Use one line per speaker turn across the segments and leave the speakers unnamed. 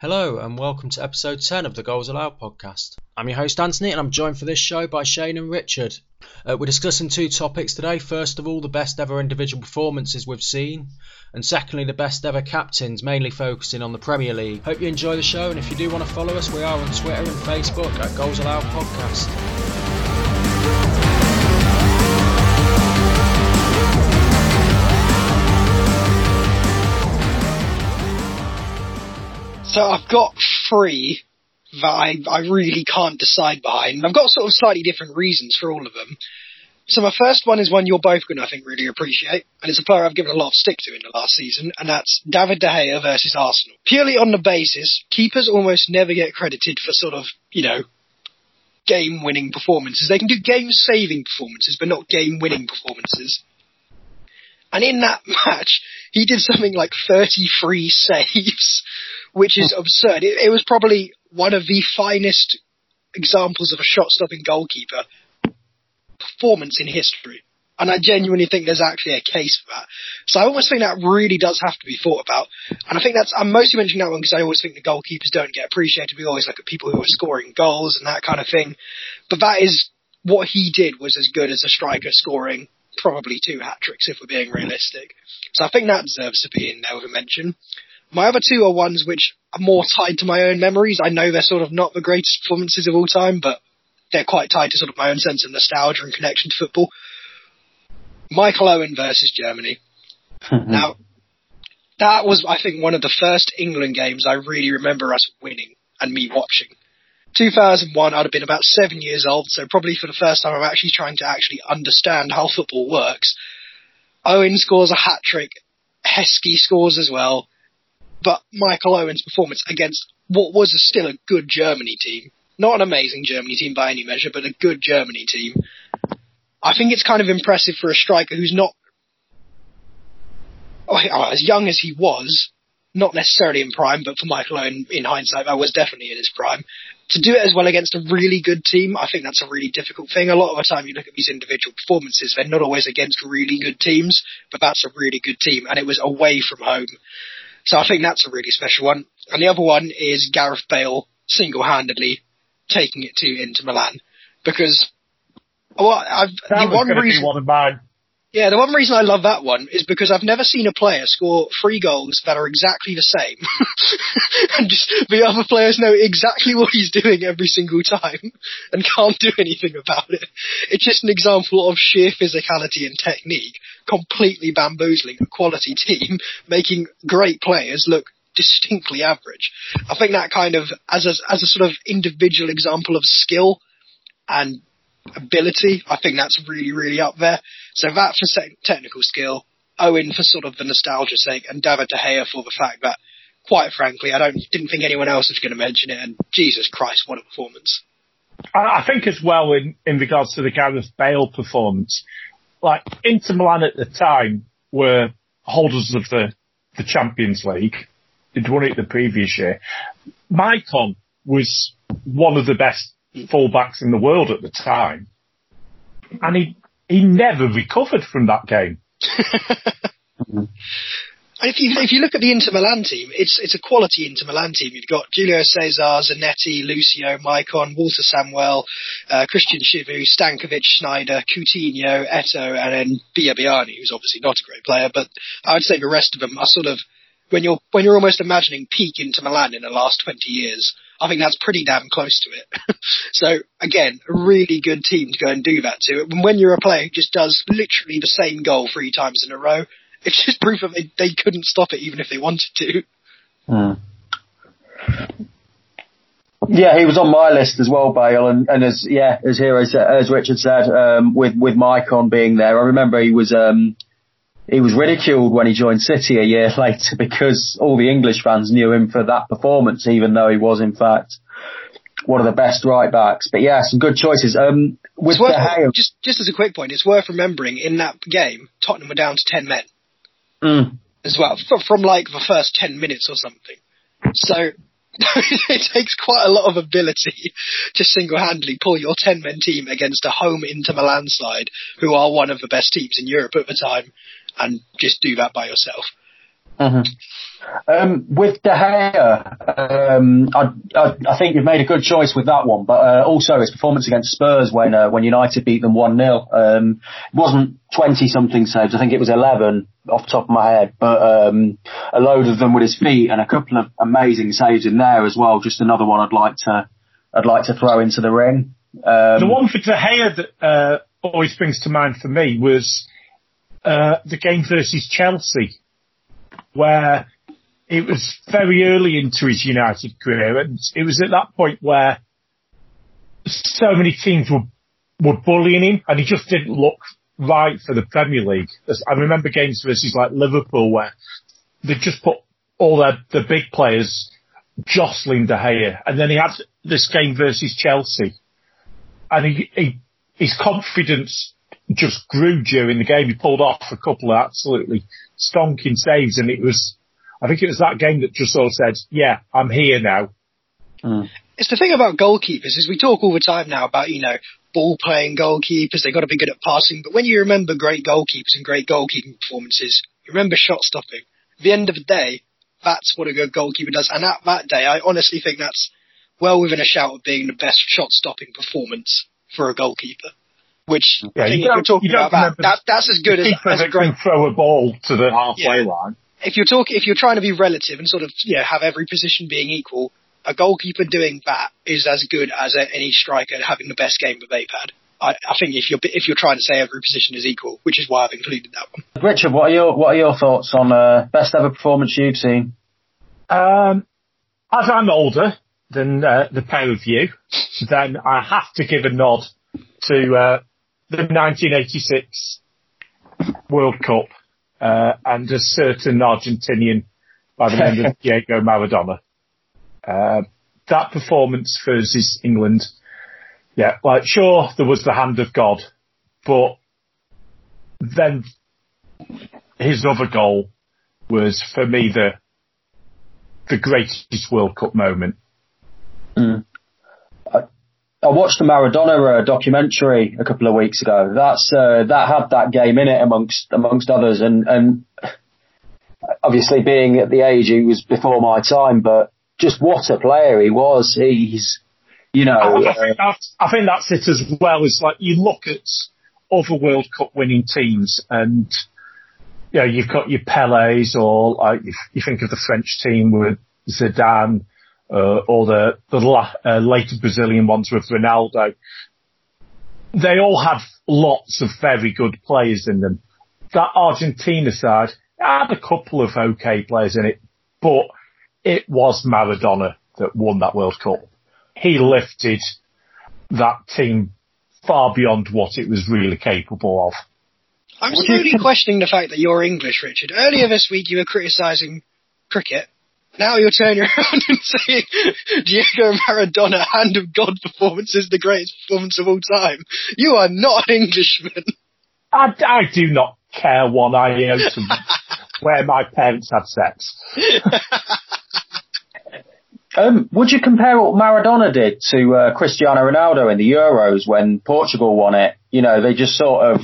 Hello and welcome to episode 10 of the Goals Allowed podcast. I'm your host Anthony and I'm joined for this show by Shane and Richard. Uh, we're discussing two topics today. First of all, the best ever individual performances we've seen, and secondly, the best ever captains, mainly focusing on the Premier League. Hope you enjoy the show, and if you do want to follow us, we are on Twitter and Facebook at Goals Allowed Podcast.
So I've got three that I, I really can't decide behind. I've got sort of slightly different reasons for all of them. So my first one is one you're both going to, I think, really appreciate, and it's a player I've given a lot of stick to in the last season, and that's David De Gea versus Arsenal. Purely on the basis, keepers almost never get credited for sort of, you know, game-winning performances. They can do game-saving performances, but not game-winning performances. And in that match, he did something like 33 saves, which is absurd. It, it was probably one of the finest examples of a shot-stopping goalkeeper performance in history. And I genuinely think there's actually a case for that. So I almost think that really does have to be thought about. And I think that's, I'm mostly mentioning that one because I always think the goalkeepers don't get appreciated. We always look at people who are scoring goals and that kind of thing. But that is, what he did was as good as a striker scoring probably two hat tricks if we're being realistic. So I think that deserves to be in there with a mention. My other two are ones which are more tied to my own memories. I know they're sort of not the greatest performances of all time, but they're quite tied to sort of my own sense of nostalgia and connection to football. Michael Owen versus Germany. now, that was, I think, one of the first England games I really remember us winning and me watching. 2001, I'd have been about seven years old, so probably for the first time I'm actually trying to actually understand how football works. Owen scores a hat trick. Heskey scores as well. But Michael Owen's performance against what was still a good Germany team, not an amazing Germany team by any measure, but a good Germany team. I think it's kind of impressive for a striker who's not oh, as young as he was, not necessarily in prime, but for Michael Owen, in hindsight, that was definitely in his prime. To do it as well against a really good team, I think that's a really difficult thing. A lot of the time you look at these individual performances, they're not always against really good teams, but that's a really good team, and it was away from home. So I think that's a really special one. And the other one is Gareth Bale single-handedly taking it to Inter Milan. Because, well, I've,
that
the
was
one reason,
be one of mine.
Yeah, the one reason I love that one is because I've never seen a player score three goals that are exactly the same, and just the other players know exactly what he's doing every single time and can't do anything about it. It's just an example of sheer physicality and technique, completely bamboozling a quality team, making great players look distinctly average. I think that kind of, as a, as a sort of individual example of skill and ability, I think that's really, really up there. So that for technical skill, Owen for sort of the nostalgia's sake, and David De Gea for the fact that, quite frankly, I don't didn't think anyone else was going to mention it. And Jesus Christ, what a performance!
I I think as well in, in regards to the Gareth Bale performance, like Inter Milan at the time were holders of the, the Champions League. They'd won it the previous year. Maicon was one of the best fullbacks in the world at the time. And he, he never recovered from that game.
If you if you look at the Inter Milan team, it's it's a quality Inter Milan team. You've got Julio Cesar, Zanetti, Lucio, Maicon, Walter Samuel, uh, Christian Chivu, Stankovic, Sneijder, Coutinho, Eto'o, and then Biabiany, who's obviously not a great player. But I would say the rest of them are sort of when you're when you're almost imagining peak Inter Milan in the last 20 years. I think that's pretty damn close to it. so again, a really good team to go and do that to. And when you're a player who just does literally the same goal three times in a row, it's just proof that they, they couldn't stop it even if they wanted to.
Yeah, he was on my list as well, Bale, and, and as yeah, as Hero said, as Richard said, um, with with Maicon being there, I remember he was um, he was ridiculed when he joined City a year later because all the English fans knew him for that performance, even though he was in fact one of the best right backs. But yeah, some good choices. Um, with
worth, just just as a quick point, it's worth remembering in that game, Tottenham were down to ten men
mm,
as well from, from like the first ten minutes or something. So it takes quite a lot of ability to single-handedly pull your ten-men team against a home Inter Milan side, who are one of the best teams in Europe at the time, and just do that by yourself.
Mm-hmm. Um, with De Gea, um, I, I, I, think you've made a good choice with that one, but uh, also his performance against Spurs when uh, when United beat them one 0 um, It wasn't twenty something saves. I think it was eleven off the top of my head, but um, a load of them with his feet and a couple of amazing saves in there as well. Just another one I'd like to I'd like to throw into the ring.
Um, the one for De Gea that uh, always brings to mind for me was uh, the game versus Chelsea, where it was very early into his United career, and it was at that point where so many teams were were bullying him, and he just didn't look right for the Premier League. I remember games versus like Liverpool where they just put all their the big players jostling De Gea, and then he had this game versus Chelsea, and he, he his confidence just grew during the game. He pulled off a couple of absolutely stonking saves, and it was I think it was that game that just sort of said, yeah, I'm here now.
Mm. It's the thing about goalkeepers is we talk all the time now about, you know, ball playing goalkeepers, they've got to be good at passing, but when you remember great goalkeepers and great goalkeeping performances, you remember shot stopping. At the end of the day, that's what a good goalkeeper does. And at that day, I honestly think that's well within a shout of being the best shot stopping performance for a goalkeeper. Which yeah, I think you if you're talking about that, that, that's as good as, as a great
throw a ball to the halfway yeah. line
if you're talking, if you're trying to be relative and sort of, you know, have every position being equal, a goalkeeper doing that is as good as a, any striker having the best game that they've had. I, I, think if you're if you're trying to say every position is equal, which is why I've included that one.
Richard, what are your what are your thoughts on uh, best ever performance you've seen?
Um, as I'm older than uh, the pair of you, then I have to give a nod to uh, the 1986 World Cup uh, and a certain Argentinian by the name of Diego Maradona. Uh, that performance versus England, yeah, like sure there was the hand of God, but then his other goal was for me the the greatest World Cup moment.
Mm. I watched the Maradona uh, documentary a couple of weeks ago. That's uh, that had that game in it amongst amongst others, and and obviously being at the age he was before my time, but just what a player he was. He's you know. I,
I think, that's, I think that's it as well. It's like you look at other World Cup winning teams, and you know you've got your Pelés, or like you think of the French team with Zidane uh, or the the la- uh, later Brazilian ones with Ronaldo. They all have lots of very good players in them. That Argentina side had a couple of okay players in it, but it was Maradona that won that World Cup. He lifted that team far beyond what it was really capable of.
I'm slowly questioning the fact that you're English, Richard. Earlier this week you were criticising cricket now you're turning around and saying Diego Maradona, hand of God performance is the greatest performance of all time. You are not an Englishman.
I, I do not care one iota where my parents had sex.
um, would you compare what Maradona did to uh, Cristiano Ronaldo in the Euros when Portugal won it? You know, they just sort of,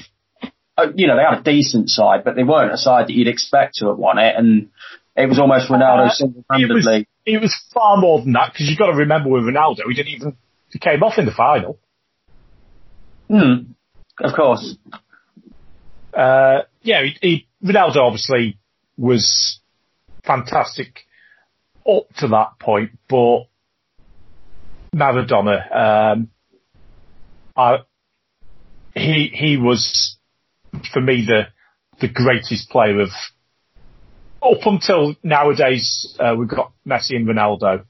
uh, you know, they had a decent side, but they weren't a side that you'd expect to have won it. And it was almost Ronaldo uh, single-handedly.
It was, it was far more than that because you've got to remember with Ronaldo, he didn't even he came off in the final.
Hmm. Of course.
Uh, yeah, he, he, Ronaldo obviously was fantastic up to that point, but Maradona, um, I, he he was for me the the greatest player of up until nowadays, uh, we've got Messi and Ronaldo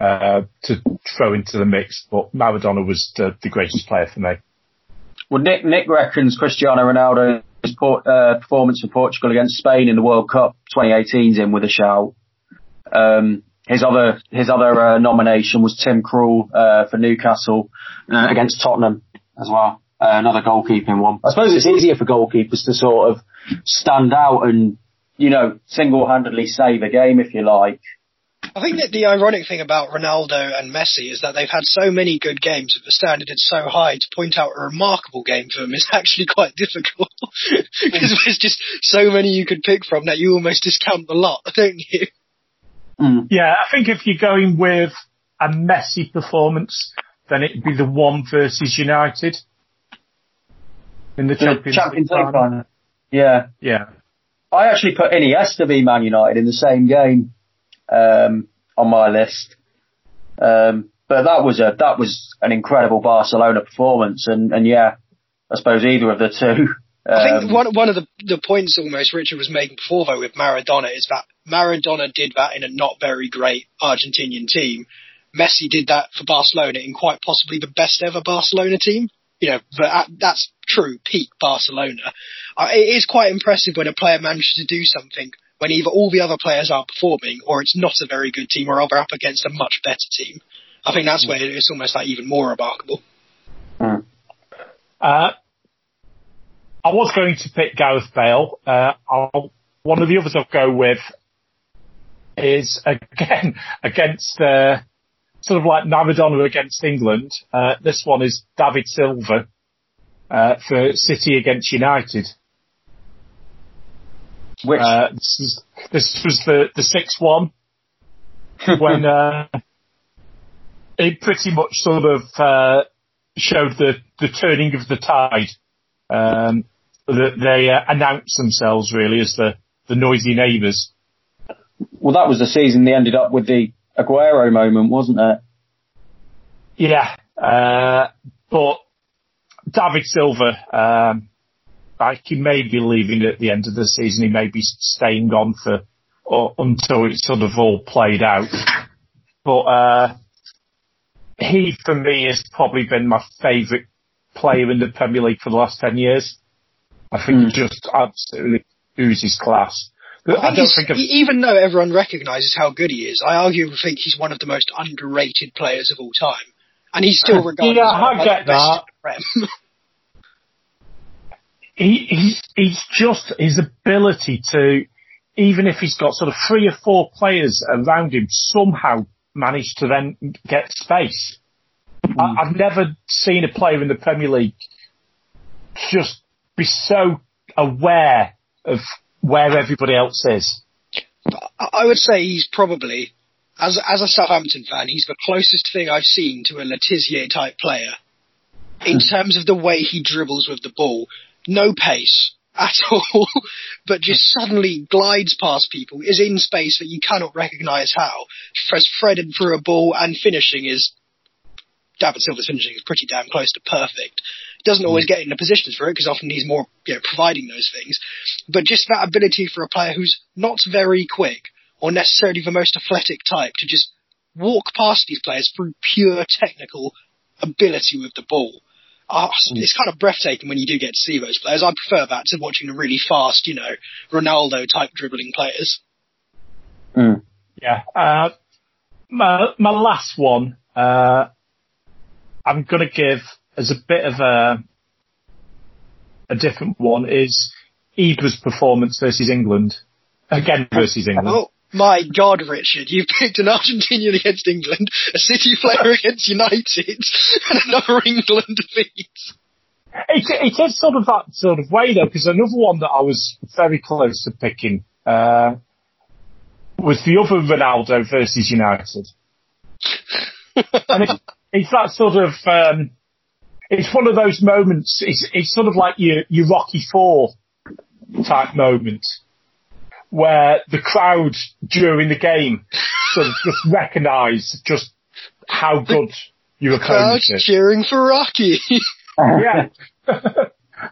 uh, to throw into the mix, but Maradona was the, the, greatest player for me.
Well, Nick Nick reckons Cristiano Ronaldo's uh, performance for Portugal against Spain in the World Cup 2018 is in with a shout. Um, his other his other uh, nomination was Tim Krul uh, for Newcastle uh, against Tottenham as well. another goalkeeping one. I suppose it's easier for goalkeepers to sort of stand out and you know, single-handedly save a game if you like.
I think that the ironic thing about Ronaldo and Messi is that they've had so many good games, but the standard is so high to point out a remarkable game for them is actually quite difficult. Because there's just so many you could pick from that you almost discount the lot, don't you?
Mm. Yeah, I think if you're going with a Messi performance, then it'd be the one versus United in the, the Champions, Champions League final.
Yeah.
Yeah.
I actually put Iniesta v Man United in the same game um, on my list. Um, but that was a that was an incredible Barcelona performance, and, and yeah, I suppose either of the two.
Um, I think um, one one of the the points almost Richard was making before though with Maradona is that Maradona did that in a not very great Argentinian team. Messi did that for Barcelona in quite possibly the best ever Barcelona team. You know, but that's true peak Barcelona. Uh, it is quite impressive when a player manages to do something when either all the other players are performing or it's not a very good team or they're up against a much better team. I think that's where it's almost like even more remarkable.
Mm. Uh, I was going to pick Gareth Bale. Uh, one of the others I'll go with is again against uh, sort of like Maradona against England. Uh, this one is David Silva uh, for City against United.
Which
uh, this, is, this was the the six one when uh, it pretty much sort of uh, showed the the turning of the tide. Um, that they uh, announced themselves really as the the noisy neighbours.
Well, that was the season they ended up with the Aguero moment, wasn't it?
Yeah, uh, but David Silva, um, like he may be leaving at the end of the season. He may be staying on for or, until it's sort of all played out. But uh, he, for me, has probably been my favourite player in the Premier League for the last ten years. I think mm. he just absolutely oozes class.
I, don't think of... even though everyone recognises how good he is, I argue I think he's one of the most underrated players of all time, and he's still regarded
yeah,
as
I get that. he, he's, he's just his ability to, even if he's got sort of three or four players around him, somehow manage to then get space. Mm. I, I've never seen a player in the Premier League just be so aware of where everybody else is.
I would say he's probably, as as a Southampton fan, he's the closest thing I've seen to a Le Tissier type player in hmm. terms of the way he dribbles with the ball no pace at all, but just suddenly glides past people, is in space that you cannot recognise how, has threaded through a ball and finishing is, David Silva's finishing is pretty damn close to perfect. He doesn't always get in the positions for it because often he's more, you know, providing those things. But just that ability for a player who's not very quick or necessarily the most athletic type to just walk past these players through pure technical ability with the ball oh, it's kind of breathtaking when you do get to see those players. I prefer that to watching the really fast, you know, Ronaldo type dribbling players.
Mm. Yeah. Uh, my, my last one, uh, I'm going to give as a bit of a, a different one is Ibra's performance versus England. Again versus England.
Oh, my God, Richard, you've picked an Argentinian against England, a City player against United, and another England defeat.
It, it is sort of that sort of way though, because another one that I was very close to picking uh, was the other Ronaldo versus United. and it, it's that sort of, um, it's one of those moments, it's, it's sort of like your, your Rocky Four type moment where the crowd during the game sort of just recognise just how good your opponent is.
cheering for Rocky.
yeah. and,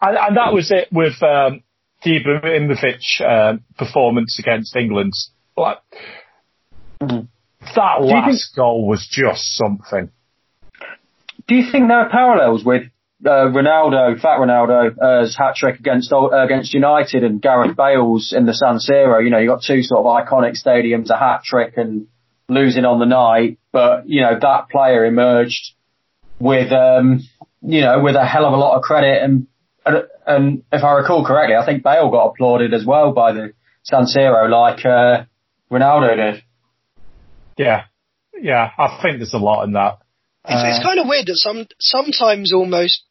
and, that was it with um, the Ibrahimovic uh, performance against England. Like, that last think, goal was just something.
Do you think there are parallels with uh, Ronaldo, Fat Ronaldo's hat trick against uh, against United and Gareth Bale's in the San Siro. You know, you got two sort of iconic stadiums, a hat trick and losing on the night. But you know, that player emerged with um, you know with a hell of a lot of credit and and if I recall correctly, I think Bale got applauded as well by the San Siro like uh, Ronaldo did.
Yeah, yeah, I think there's a lot in that.
It's, uh, it's kind of weird that some sometimes almost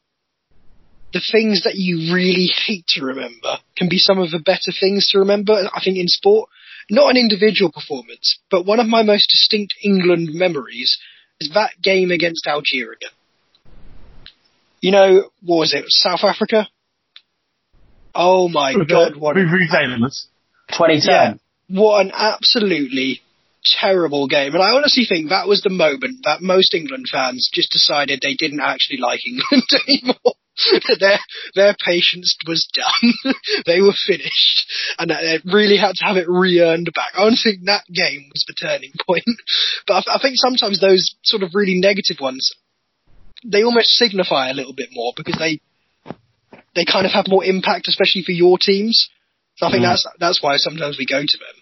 the things that you really hate to remember can be some of the better things to remember. I think in sport, not an individual performance, but one of my most distinct England memories is that game against Algeria. You know, what was it? South Africa? Oh my god, what
a, 2010.
Yeah, what an absolutely terrible game. And I honestly think that was the moment that most England fans just decided they didn't actually like England anymore. their their patience was done. they were finished, and they really had to have it re-earned back. I don't think that game was the turning point, but I, I think sometimes those sort of really negative ones, they almost signify a little bit more because they they kind of have more impact, especially for your teams. So I think mm. that's that's why sometimes we go to them.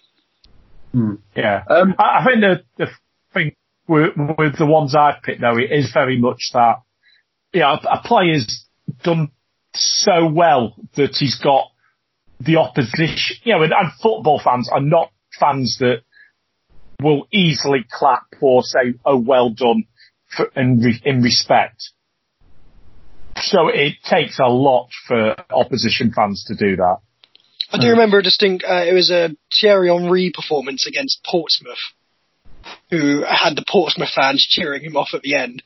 Mm. Yeah, um, I, I, think the the thing with, with the ones I've picked though, it is very much that yeah, a, a player's done so well that he's got the opposition. You know, and, and football fans are not fans that will easily clap or say, "Oh, well done," for, in, in respect. So it takes a lot for opposition fans to do that.
I do remember a distinct. Uh, it was a Thierry Henry performance against Portsmouth, who had the Portsmouth fans cheering him off at the end.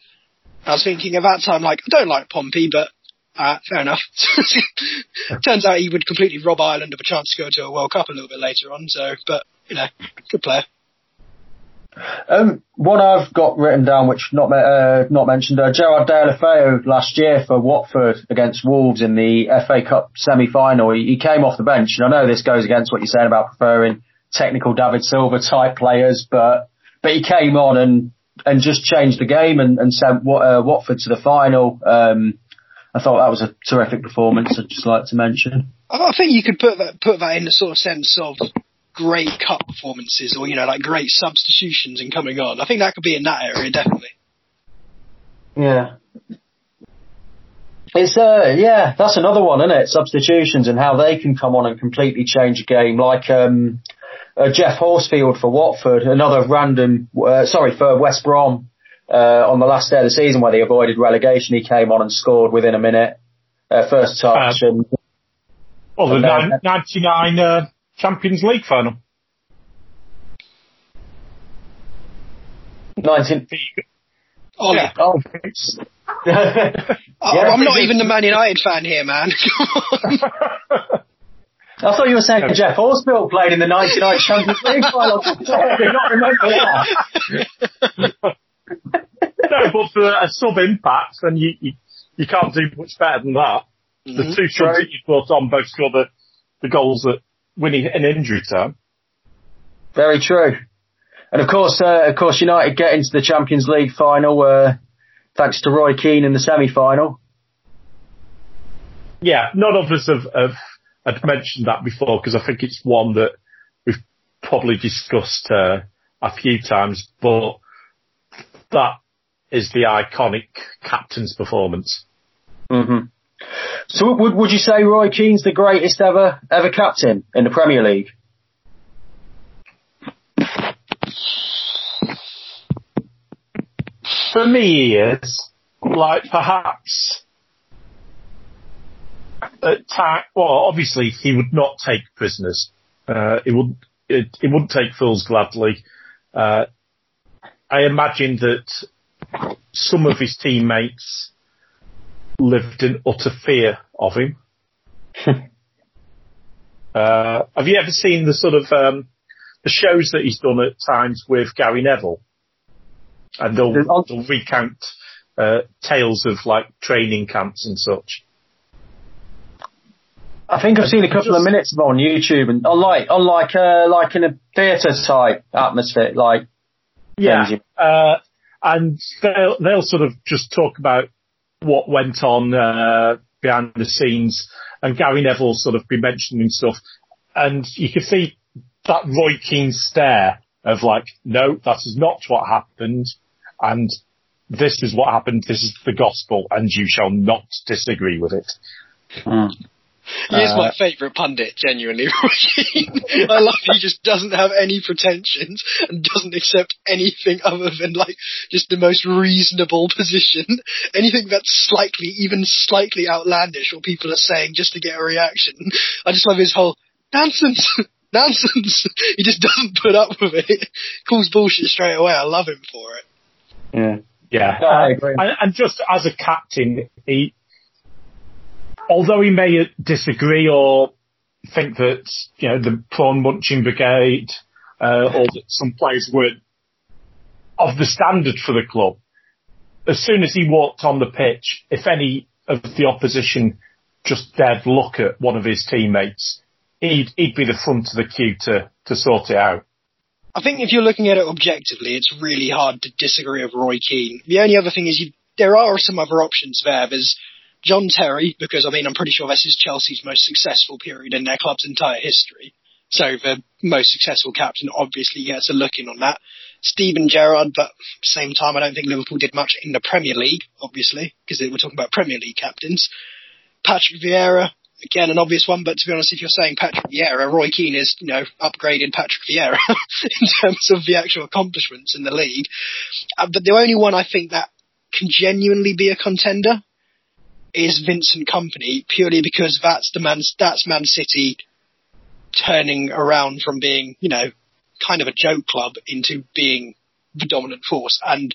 I was thinking at that time, like, I don't like Pompey, but uh, fair enough. Turns out he would completely rob Ireland of a chance to go to a World Cup a little bit later on. So, but you know, good player.
Um, one I've got written down, which not uh, not mentioned, uh, Gerard Deulofeu last year for Watford against Wolves in the FA Cup semi-final. He, he, came off the bench, and I know this goes against what you're saying about preferring technical David Silva type players, but but he came on and and just changed the game and, and sent uh, Watford to the final. Um, I thought that was a terrific performance. I'd just like to mention.
I think you could put that put that in the sort of sense of great cup performances, or you know, like great substitutions and coming on. I think that could be in that area definitely.
Yeah. It's uh yeah, that's another one, isn't it? Substitutions and how they can come on and completely change a game. Like um, uh, Geoff Horsfield for Watford, another random, uh, sorry for West Brom uh, on the last day of the season where they avoided relegation. He came on and scored within a minute, uh, first touch. Uh, and,
well, the and 99 uh, Champions League final.
19.
Oh, yeah. Oh. yeah, I'm not even the Man United fan here, man.
I thought you were saying Geoff Horsfield played in the 99 Champions League final. I did not remember
that. no, but for a sub impact, then you, you, you can't do much better than that. Mm-hmm. The two shots that you brought on both score the, the goals that win in injury time.
Very true. And of course, uh, of course, United get into the Champions League final, uh, thanks to Roy Keane in the semi-final.
Yeah, none of us have, have had mentioned that before because I think it's one that we've probably discussed uh, a few times, but that is the iconic captain's performance.
Mm-hmm. So would would you say Roy Keane's the greatest ever ever captain in the Premier League?
For me, he is. Like perhaps at. Well, obviously he would not take prisoners. Uh, it would it, it wouldn't take fools gladly. Uh, I imagine that some of his teammates lived in utter fear of him. uh, have you ever seen the sort of um, the shows that he's done at times with Gary Neville? And they'll, they'll recount uh, tales of like training camps and such.
I think I've seen a couple of minutes of on YouTube and unlike unlike uh, like in a theatre type atmosphere, like
yeah, uh, and they'll they'll sort of just talk about what went on uh, behind the scenes, and Gary Neville sort of be mentioning stuff, and you can see that Roy Keane stare of like, no, that is not what happened, and this is what happened. This is the gospel, and you shall not disagree with it.
Mm.
He is my favourite pundit, genuinely. I love he just doesn't have any pretensions and doesn't accept anything other than like just the most reasonable position. Anything that's slightly, even slightly outlandish, what people are saying just to get a reaction. I just love his whole nonsense, nonsense. He just doesn't put up with it. Calls bullshit straight away. I love him for it.
Yeah.
Yeah,
No, I
uh,
agree.
and, and just as a captain, he, although he may disagree or think that you know the prawn munching brigade uh, or that some players were of the standard for the club, as soon as he walked on the pitch, if any of the opposition just dared look at one of his teammates, he'd he'd be the front of the queue to to sort it out.
I think if you're looking at it objectively, it's really hard to disagree with Roy Keane. The only other thing is you, there are some other options there. There's John Terry, because I mean, I'm pretty sure this is Chelsea's most successful period in their club's entire history. So the most successful captain obviously gets a look in on that. Steven Gerrard, but same time, I don't think Liverpool did much in the Premier League, obviously, because we're talking about Premier League captains. Patrick Vieira, again, an obvious one, but to be honest, if you're saying Patrick Vieira, Roy Keane is, you know, upgraded Patrick Vieira in terms of the actual accomplishments in the league. Uh, but the only one I think that can genuinely be a contender is Vincent Kompany, purely because that's the man, that's Man City turning around from being, you know, kind of a joke club into being the dominant force. And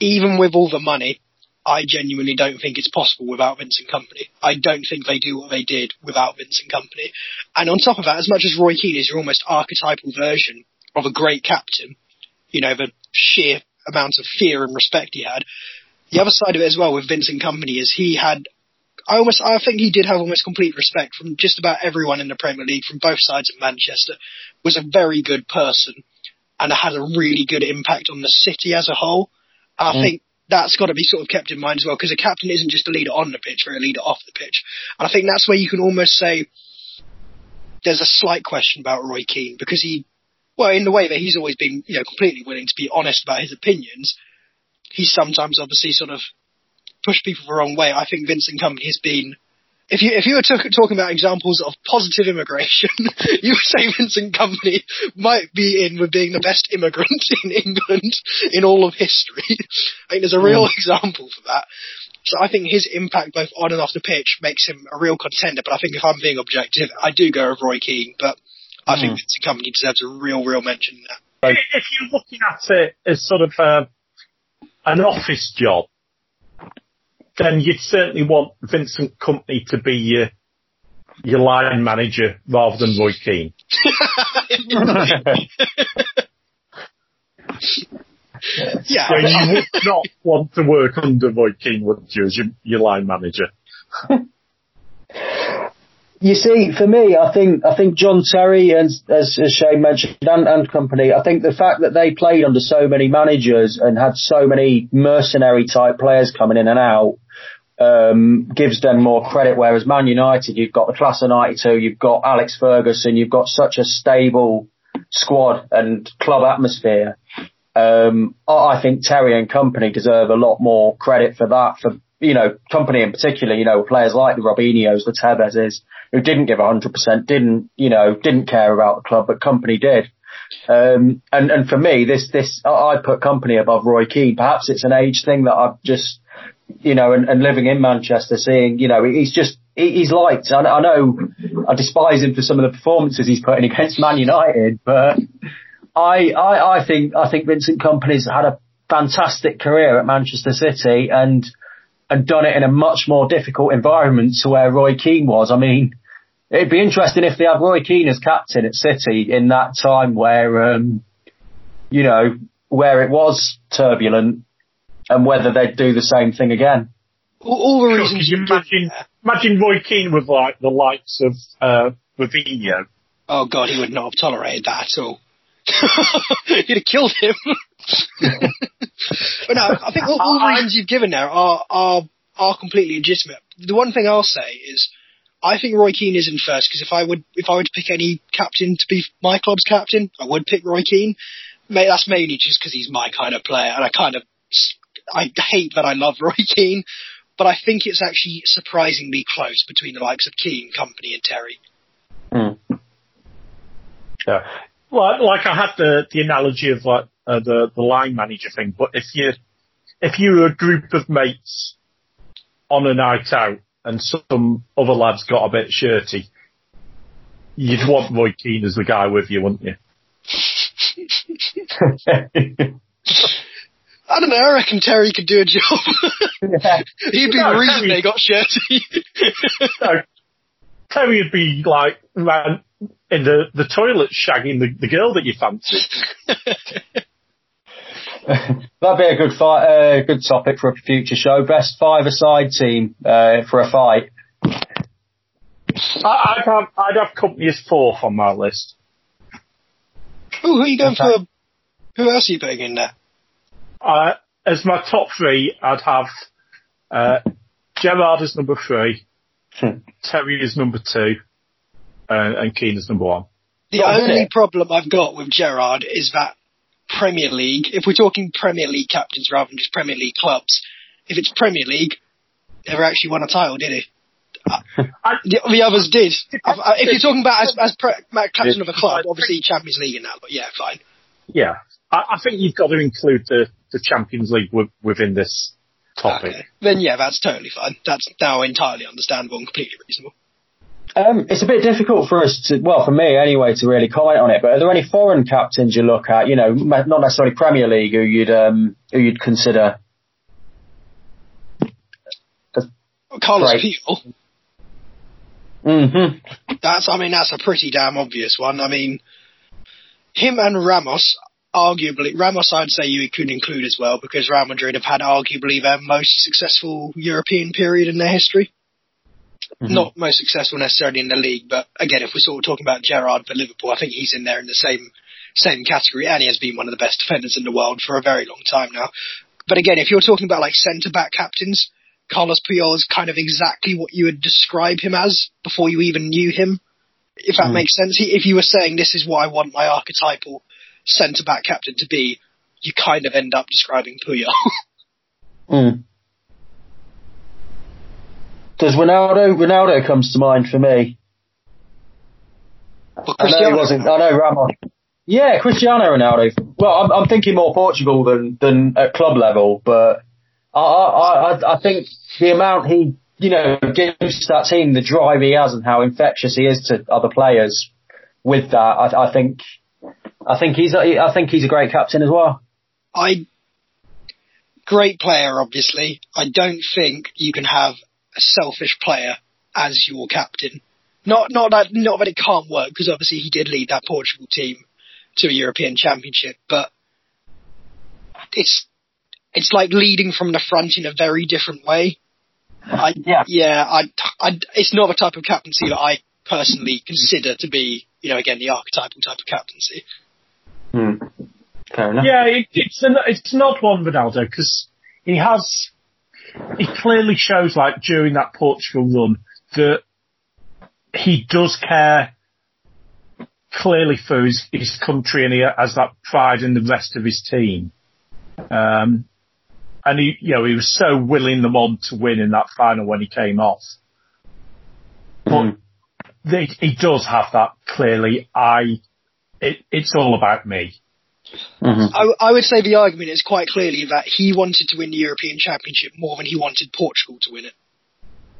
even with all the money, I genuinely don't think it's possible without Vincent Kompany. I don't think they do what they did without Vincent Kompany. And on top of that, as much as Roy Keane is your almost archetypal version of a great captain, you know, the sheer amount of fear and respect he had, the other side of it as well with Vincent Kompany is he had I almost, I think he did have almost complete respect from just about everyone in the Premier League from both sides of Manchester. Was a very good person and had a really good impact on the city as a whole. I
Mm.
think that's got to be sort of kept in mind as well because a captain isn't just a leader on the pitch, they're a leader off the pitch. And I think that's where you can almost say there's a slight question about Roy Keane because he, well, in the way that he's always been, you know, completely willing to be honest about his opinions, he's sometimes obviously sort of pushed people the wrong way. I think Vincent Kompany has been. If you if you were t- talking about examples of positive immigration, you would say Vincent Kompany might be in with being the best immigrant in England in all of history. I think there's a real example for that. So I think his impact both on and off the pitch makes him a real contender. But I think if I'm being objective, I do go with Roy Keane. But I think Vincent Kompany deserves a real, real mention in that.
If you're looking at it as sort of uh, an office job, then you'd certainly want Vincent Kompany to be your your line manager rather than Roy Keane.
yeah,
So you would not want to work under Roy Keane, would you, as your, your line manager?
You see, for me, I think I think John Terry and as, as Shane mentioned and, and Kompany, I think the fact that they played under so many managers and had so many mercenary type players coming in and out um, gives them more credit. Whereas Man United, you've got the class of '92, you've got Alex Ferguson, you've got such a stable squad and club atmosphere. Um, I I think Terry and Kompany deserve a lot more credit for that. For you know, Kompany in particular, you know, players like the Robinhos, the Tevezes, who didn't give 100%, didn't, you know, didn't care about the club, but Kompany did. Um, and, and for me, this, this, I put Kompany above Roy Keane. Perhaps it's an age thing that I've just, you know, and, and living in Manchester, seeing, you know, he's just, he, he's liked. I, I know I despise him for some of the performances he's putting against Man United, but I, I, I think, I think Vincent Kompany's had a fantastic career at Manchester City and, and done it in a much more difficult environment to where Roy Keane was. I mean, it'd be interesting if they had Roy Keane as captain at City in that time where, um, you know, where it was turbulent and whether they'd do the same thing again.
all, all the reasons
could you
you've
imagine, imagine Roy Keane with like the likes of uh, Robinho.
Oh god, he would not have tolerated that at all. He'd have killed him. but no, I think all, all the reasons you've given there are are are completely legitimate. The one thing I'll say is, I think Roy Keane is in first because if I would if I were to pick any captain to be my club's captain, I would pick Roy Keane. May, that's mainly just because he's my kind of player, and I kind of I hate that I love Roy Keane, but I think it's actually surprisingly close between the likes of Keane, Kompany, and Terry.
Mm.
Yeah. Well, like I had the, the analogy of like uh, the the line manager thing, but if you if you were a group of mates on a night out and some other lads got a bit shirty, you'd want Roy Keane as the guy with you, wouldn't you?
I don't know. I reckon Terry could do a job. He'd be
No,
the reason
Terry-
they got shirty.
No. Terry would be like man in the, the toilet shagging the, the girl that you fancy.
That'd be a good fight, uh, good topic for a future show. Best five-a-side team uh, for a fight.
I, I'd have I'd have Kompany as fourth on my list.
Ooh, who are you going
Okay.
for? Who else are you putting in there?
Uh, as my top three, I'd have uh, Gerrard as number three,
Hmm.
Terry as number two, uh, and Keane as number one.
The
Not
only
minute.
problem I've got with Gerrard is that Premier League, if we're talking Premier League captains rather than just Premier League clubs, if it's Premier League, never actually won a title, did he? Uh, the, the others did. If you're talking about as, as pre, captain of a club, obviously Champions League and that, but yeah, fine.
Yeah, I, I think you've got to include the, the Champions League w- within this topic.
Okay. Then yeah, that's totally fine. That's now entirely understandable and completely reasonable.
Um, it's a bit difficult for us to, well, for me anyway, to really comment on it. But are there any foreign captains you look at? You know, not necessarily Premier League, who you'd um, who you'd consider?
Carlos
Right.
Peel,
hmm
that's, I mean, that's a pretty damn obvious one. I mean, him and Ramos, arguably, Ramos I'd say you could include as well because Real Madrid have had arguably their most successful European period in their history. Not most successful necessarily in the league, but again, if we're sort of talking about Gerrard for Liverpool, I think he's in there in the same same category, and he has been one of the best defenders in the world for a very long time now. But again, if you're talking about like centre back captains, Carlos Puyol is kind of exactly what you would describe him as before you even knew him. If that
Mm.
makes sense. He- If you were saying this is what I want my archetypal centre back captain to be, you kind of end up describing Puyol.
Mm. Does Ronaldo? Ronaldo comes to mind for me.
but
I know he wasn't. I know Ramos. Yeah, Cristiano Ronaldo. Well, I'm, I'm thinking more Portugal than than at club level, but I I, I I think the amount he you know gives to that team, the drive he has, and how infectious he is to other players. With that, I, I think I think he's a, I think he's a great captain as well.
I great player, obviously. I don't think you can have a selfish player as your captain. Not not that not that it can't work because obviously he did lead that Portugal team to a European Championship, but it's it's like leading from the front in a very different way. I,
Yeah.
yeah, I, I, it's not the type of captaincy that I personally consider to be, you know, again, the archetypal type of captaincy.
Hmm. Fair enough.
Yeah, it, it's an it's an odd one, Ronaldo, because he has he clearly shows like during that Portugal run that he does care clearly for his, his country and he has that pride in the rest of his team. Um, and he, you know, he was so willing them on to win in that final when he came off. But
Hmm.
they, he does have that clearly. I, it, it's all about me.
Mhm.
I, I would say the argument is quite clearly that he wanted to win the European Championship more than he wanted Portugal to win it.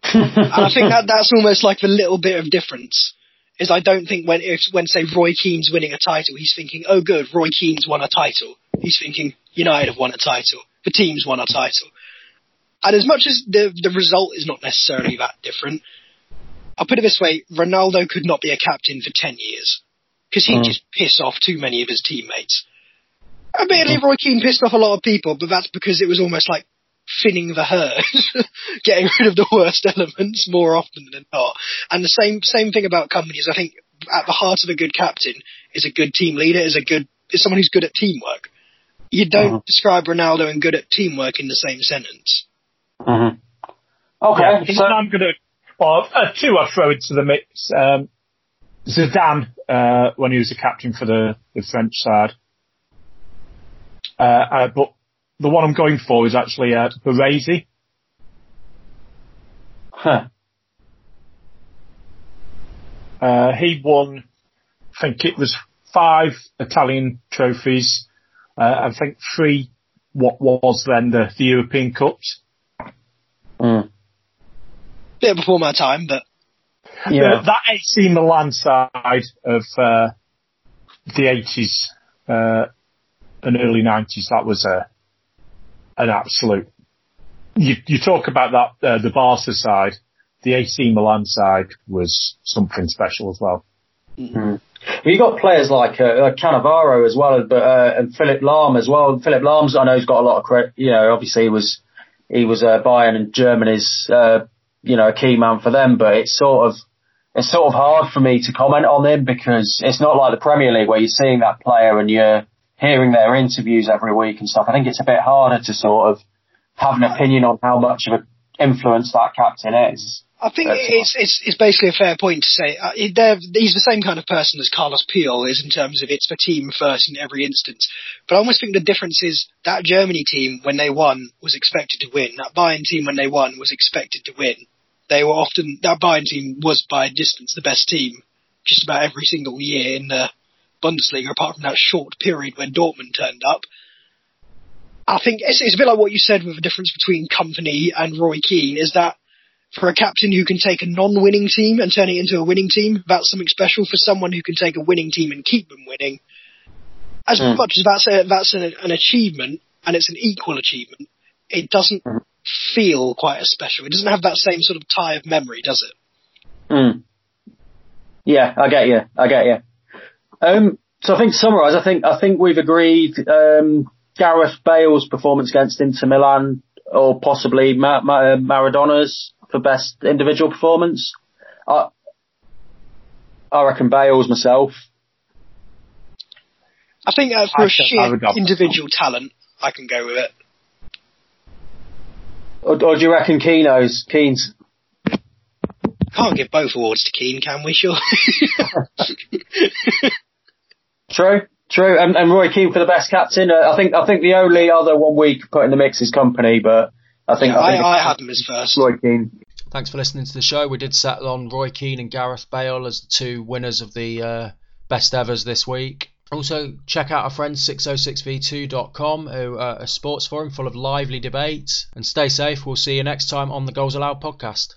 And I think that that's almost like the little bit of difference. Is I don't think when if when say Roy Keane's winning a title, he's thinking, oh good, Roy Keane's won a title. He's thinking United have won a title, the team's won a title. And as much as the the result is not necessarily that different, I'll put it this way: Ronaldo could not be a captain for ten years because he'd
Mm.
just piss off too many of his teammates. Admittedly, Roy Keane pissed off a lot of people, but that's because it was almost like thinning the herd, getting rid of the worst elements more often than not. And the same same thing about Kompany's. I think at the heart of a good captain is a good team leader, is a good is someone who's good at teamwork. You don't
Mhm.
describe Ronaldo and good at teamwork in the same sentence.
Mhm. Okay,
Yeah,
so
I'm going to, well, uh, two I throw into the mix. Um, Zidane, uh, when he was the captain for the, the French side. Uh, uh, but the one I'm going for is actually, uh, Baresi.
Huh.
Uh, he won, I think it was five Italian trophies. Uh, I think three what was then the, the European Cups.
Mm.
Bit before my time, but
Uh, that AC Milan side of uh, the 80s uh, and early 90s, that was a an absolute. You, you talk about that uh, the Barca side, the AC Milan side was something special as well.
Mm. You got players like uh, Cannavaro as well, but uh, and Philipp Lahm as well. Philipp Lahm's I know he's got a lot of credit. You know, obviously he was he was uh, Bayern and Germany's uh, you know a key man for them, but it's sort of it's sort of hard for me to comment on him because it's not like the Premier League where you're seeing that player and you're hearing their interviews every week and stuff. I think it's a bit harder to sort of have an opinion on how much of an influence that captain is.
I think it's, it's it's basically a fair point to say uh, he's the same kind of person as Carlos Puyol is in terms of it's the team first in every instance. But I almost think the difference is that Germany team when they won was expected to win. That Bayern team when they won was expected to win. They were often that Bayern team was by a distance the best team just about every single year in the Bundesliga, apart from that short period when Dortmund turned up. I think it's, it's a bit like what you said with the difference between Kompany and Roy Keane is that for a captain who can take a non-winning team and turn it into a winning team, that's something special. For someone who can take a winning team and keep them winning, as mm. much as that's a, that's an, an, achievement and it's an equal achievement, it doesn't mm. feel quite as special. It doesn't have that same sort of tie of memory, does it?
Mm. Yeah, I get you. I get you. Um, so I think to summarise, I think I think we've agreed. Um, Gareth Bale's performance against Inter Milan, or possibly Ma- Ma- Maradona's for best individual performance. I, I reckon Bale's myself.
I think uh, for I a sheer individual talent, I can go with it.
Or, or do you reckon Keano's Keane's?
Can't give both awards to Keane, can we? Sure.
true, true. And, and Roy Keane for the best captain. Uh, I think I think the only other one we could put in the mix is Kompany, but I think
yeah,
I, think
I, I had him as first.
Roy Keane.
Thanks for listening to the show. We did settle on Roy Keane and Gareth Bale as the two winners of the uh, best evers this week. Also, check out our friends 606v2.com, who are a sports forum full of lively debates. And stay safe. We'll see you next time on the Goals Allowed podcast.